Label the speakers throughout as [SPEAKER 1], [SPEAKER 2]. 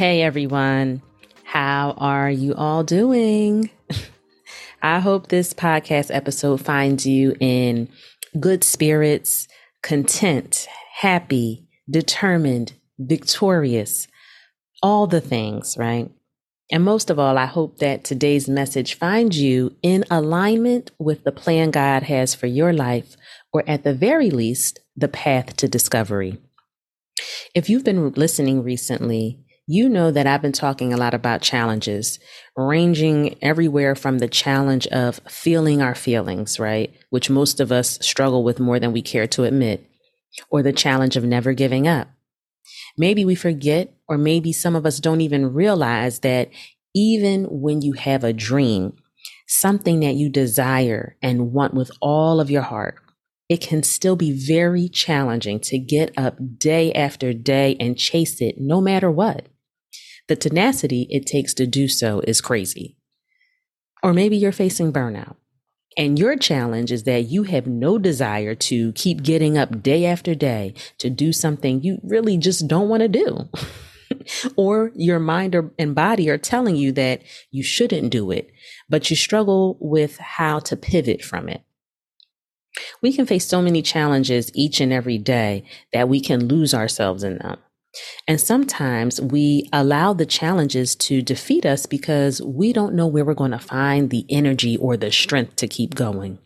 [SPEAKER 1] Hey everyone, how are you all doing? I hope this podcast episode finds you in good spirits, content, happy, determined, victorious, all the things, right? And most of all, I hope that today's message finds you in alignment with the plan God has for your life, or at the very least, the path to discovery. If you've been listening recently, you know that I've been talking a lot about challenges, ranging everywhere from the challenge of feeling our feelings, right? Which most of us struggle with more than we care to admit, or the challenge of never giving up. Maybe we forget, or maybe some of us don't even realize that even when you have a dream, something that you desire and want with all of your heart, it can still be very challenging to get up day after day and chase it no matter what. The tenacity it takes to do so is crazy. Or maybe you're facing burnout. And your challenge is that you have no desire to keep getting up day after day to do something you really just don't want to do. or your mind or, and body are telling you that you shouldn't do it, but you struggle with how to pivot from it. We can face so many challenges each and every day that we can lose ourselves in them. And sometimes we allow the challenges to defeat us because we don't know where we're going to find the energy or the strength to keep going.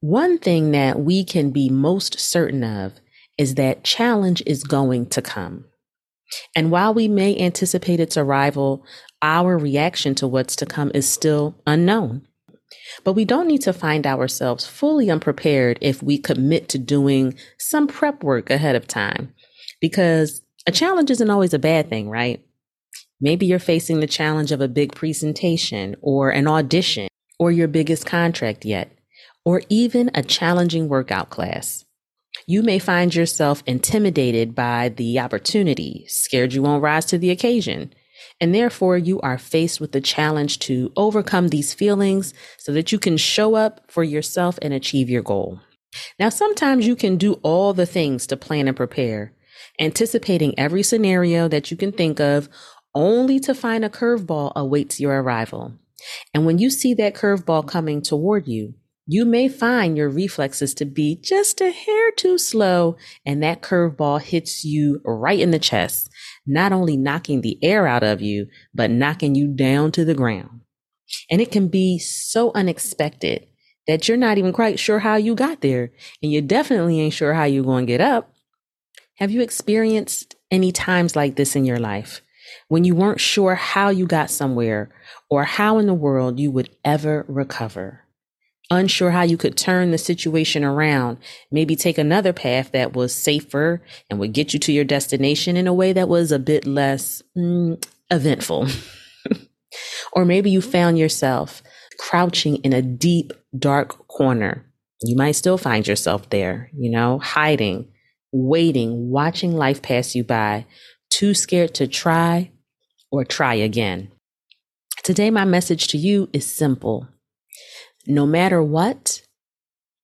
[SPEAKER 1] One thing that we can be most certain of is that challenge is going to come. And while we may anticipate its arrival, our reaction to what's to come is still unknown. But we don't need to find ourselves fully unprepared if we commit to doing some prep work ahead of time, because a challenge isn't always a bad thing, right? Maybe you're facing the challenge of a big presentation or an audition or your biggest contract yet, or even a challenging workout class. You may find yourself intimidated by the opportunity, scared you won't rise to the occasion, and therefore you are faced with the challenge to overcome these feelings so that you can show up for yourself and achieve your goal. Now, sometimes you can do all the things to plan and prepare, anticipating every scenario that you can think of, only to find a curveball awaits your arrival. And when you see that curveball coming toward you, you may find your reflexes to be just a hair too slow, and that curveball hits you right in the chest, not only knocking the air out of you, but knocking you down to the ground. And it can be so unexpected that you're not even quite sure how you got there, and you definitely ain't sure how you're going to get up. Have you experienced any times like this in your life when you weren't sure how you got somewhere or how in the world you would ever recover? Unsure how you could turn the situation around, maybe take another path that was safer and would get you to your destination in a way that was a bit less mm, eventful. or maybe you found yourself crouching in a deep, dark corner. You might still find yourself there, you know, hiding waiting, watching life pass you by, too scared to try or try again. Today, my message to you is simple. No matter what,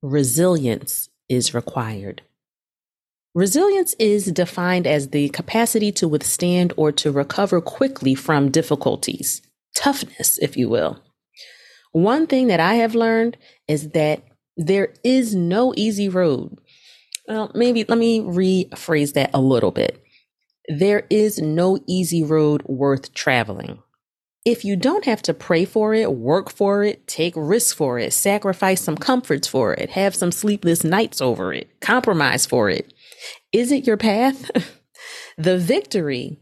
[SPEAKER 1] resilience is required. Resilience is defined as the capacity to withstand or to recover quickly from difficulties, toughness, if you will. One thing that I have learned is that there is no easy road well, maybe let me rephrase that a little bit. There is no easy road worth traveling. If you don't have to pray for it, work for it, take risks for it, sacrifice some comforts for it, have some sleepless nights over it, compromise for it, is it your path? the victory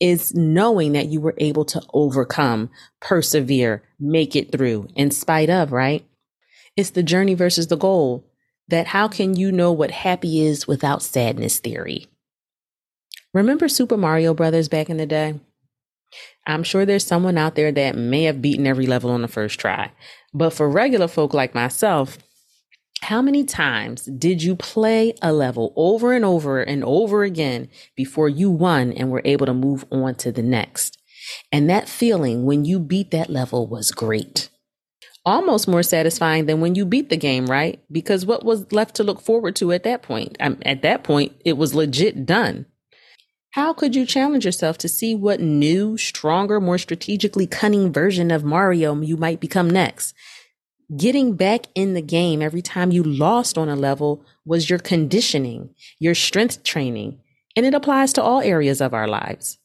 [SPEAKER 1] is knowing that you were able to overcome, persevere, make it through in spite of, right? It's the journey versus the goal that how can you know what happy is without sadness theory? Remember Super Mario Brothers back in the day? I'm sure there's someone out there that may have beaten every level on the first try. But for regular folk like myself, how many times did you play a level over and over and over again before you won and were able to move on to the next? And that feeling when you beat that level was great. Almost more satisfying than when you beat the game, right? Because what was left to look forward to at that point? At that point, it was legit done. How could you challenge yourself to see what new, stronger, more strategically cunning version of Mario you might become next? Getting back in the game every time you lost on a level was your conditioning, your strength training, and it applies to all areas of our lives.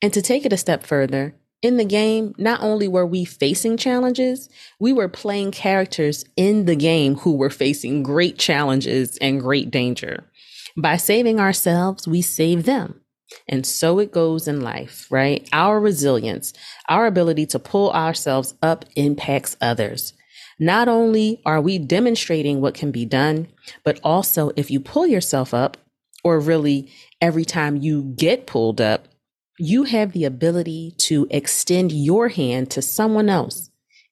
[SPEAKER 1] And to take it a step further, in the game, not only were we facing challenges, we were playing characters in the game who were facing great challenges and great danger. By saving ourselves, we save them. And so it goes in life, right? Our resilience, our ability to pull ourselves up impacts others. Not only are we demonstrating what can be done, but also if you pull yourself up, or really every time you get pulled up, you have the ability to extend your hand to someone else.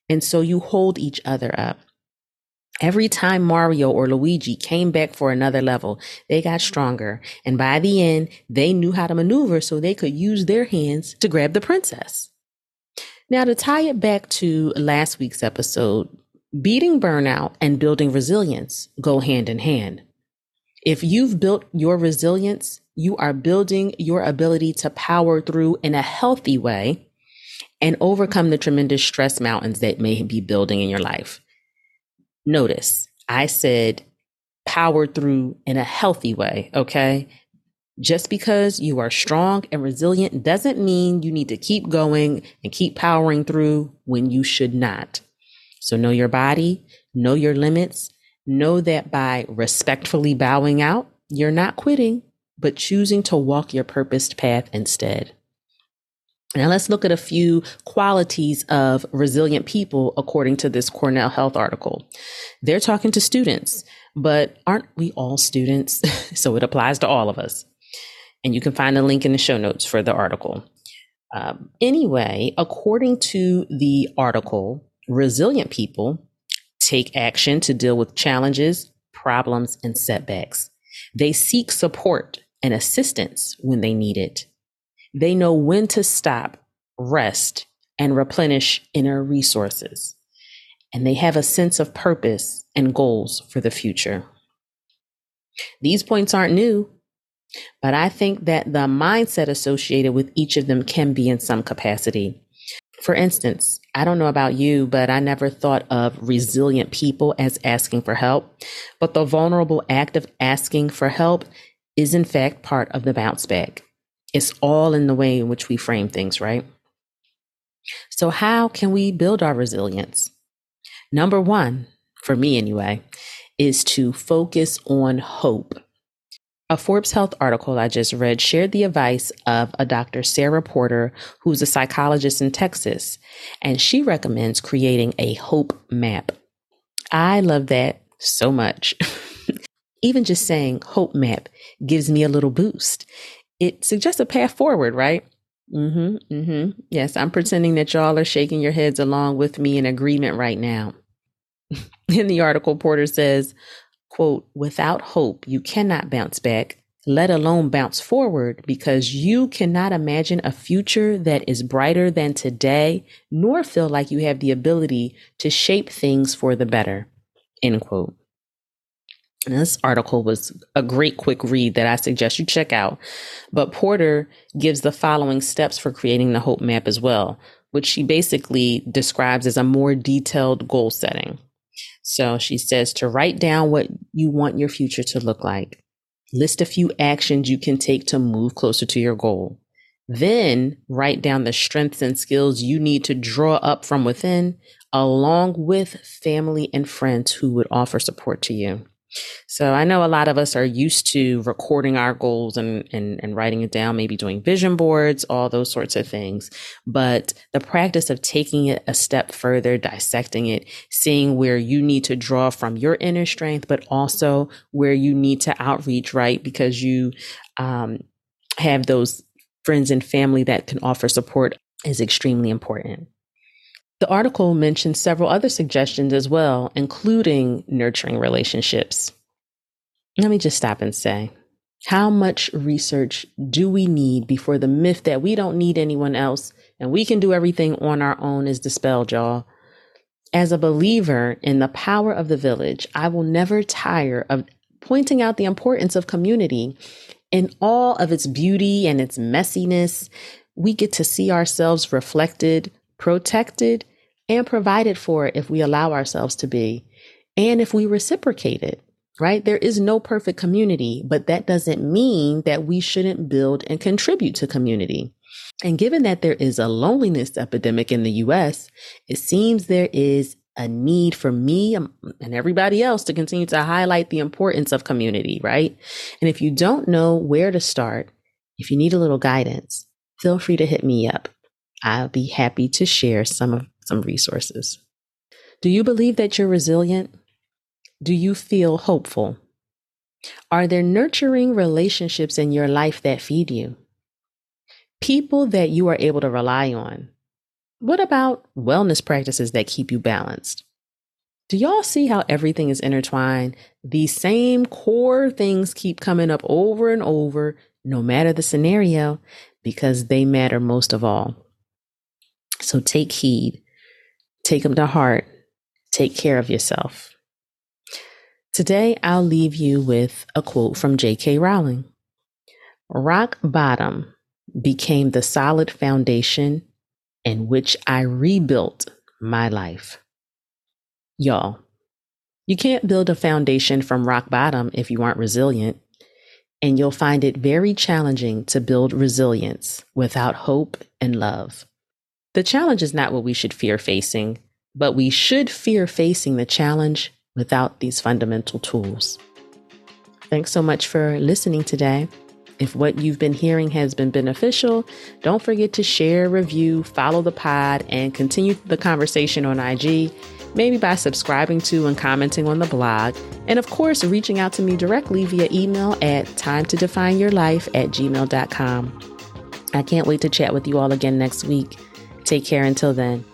[SPEAKER 1] And so you hold each other up. Every time Mario or Luigi came back for another level, they got stronger. And by the end, they knew how to maneuver so they could use their hands to grab the princess. Now, to tie it back to last week's episode, beating burnout and building resilience go hand in hand. If you've built your resilience, you are building your ability to power through in a healthy way and overcome the tremendous stress mountains that may be building in your life. Notice I said power through in a healthy way. Okay. Just because you are strong and resilient doesn't mean you need to keep going and keep powering through when you should not. So know your body, know your limits, know that by respectfully bowing out, you're not quitting, but choosing to walk your purposed path instead. Now let's look at a few qualities of resilient people according to this Cornell Health article. They're talking to students, but aren't we all students? so it applies to all of us. And you can find a link in the show notes for the article. Um, anyway, according to the article, resilient people take action to deal with challenges, problems, and setbacks. They seek support and assistance when they need it. They know when to stop, rest, and replenish inner resources. And they have a sense of purpose and goals for the future. These points aren't new, but I think that the mindset associated with each of them can be in some capacity. For instance, I don't know about you, but I never thought of resilient people as asking for help. But the vulnerable act of asking for help is, in fact, part of the bounce back. It's all in the way in which we frame things, right? So, how can we build our resilience? Number one, for me anyway, is to focus on hope. A Forbes Health article I just read shared the advice of a Dr. Sarah Porter, who's a psychologist in Texas, and she recommends creating a hope map. I love that so much. Even just saying hope map gives me a little boost it suggests a path forward, right? Mm-hmm. Mm-hmm. Yes, I'm pretending that y'all are shaking your heads along with me in agreement right now. in the article, Porter says, quote, without hope, you cannot bounce back, let alone bounce forward, because you cannot imagine a future that is brighter than today, nor feel like you have the ability to shape things for the better. End quote. And this article was a great quick read that I suggest you check out. But Porter gives the following steps for creating the hope map as well, which she basically describes as a more detailed goal setting. So she says to write down what you want your future to look like. List a few actions you can take to move closer to your goal. Then write down the strengths and skills you need to draw up from within, along with family and friends who would offer support to you. So I know a lot of us are used to recording our goals and, and, and writing it down, maybe doing vision boards, all those sorts of things. But the practice of taking it a step further, dissecting it, seeing where you need to draw from your inner strength, but also where you need to outreach, right? Because you, um, have those friends and family that can offer support is extremely important. The article mentions several other suggestions as well, including nurturing relationships. Let me just stop and say, how much research do we need before the myth that we don't need anyone else and we can do everything on our own is dispelled, y'all? As a believer in the power of the village, I will never tire of pointing out the importance of community in all of its beauty and its messiness. We get to see ourselves reflected, protected, and provided for if we allow ourselves to be, and if we reciprocate it right? There is no perfect community, but that doesn't mean that we shouldn't build and contribute to community. And given that there is a loneliness epidemic in the US, it seems there is a need for me and everybody else to continue to highlight the importance of community, right? And if you don't know where to start, if you need a little guidance, feel free to hit me up. I'll be happy to share some of some resources. Do you believe that you're resilient? Do you feel hopeful? Are there nurturing relationships in your life that feed you? People that you are able to rely on. What about wellness practices that keep you balanced? Do y'all see how everything is intertwined? These same core things keep coming up over and over, no matter the scenario, because they matter most of all. So take heed, take them to heart, take care of yourself. Today, I'll leave you with a quote from J.K. Rowling Rock bottom became the solid foundation in which I rebuilt my life. Y'all, you can't build a foundation from rock bottom if you aren't resilient, and you'll find it very challenging to build resilience without hope and love. The challenge is not what we should fear facing, but we should fear facing the challenge without these fundamental tools. Thanks so much for listening today. If what you've been hearing has been beneficial, don't forget to share, review, follow the pod, and continue the conversation on IG, maybe by subscribing to and commenting on the blog. And of course, reaching out to me directly via email at time to define your life at gmail.com. I can't wait to chat with you all again next week. Take care until then.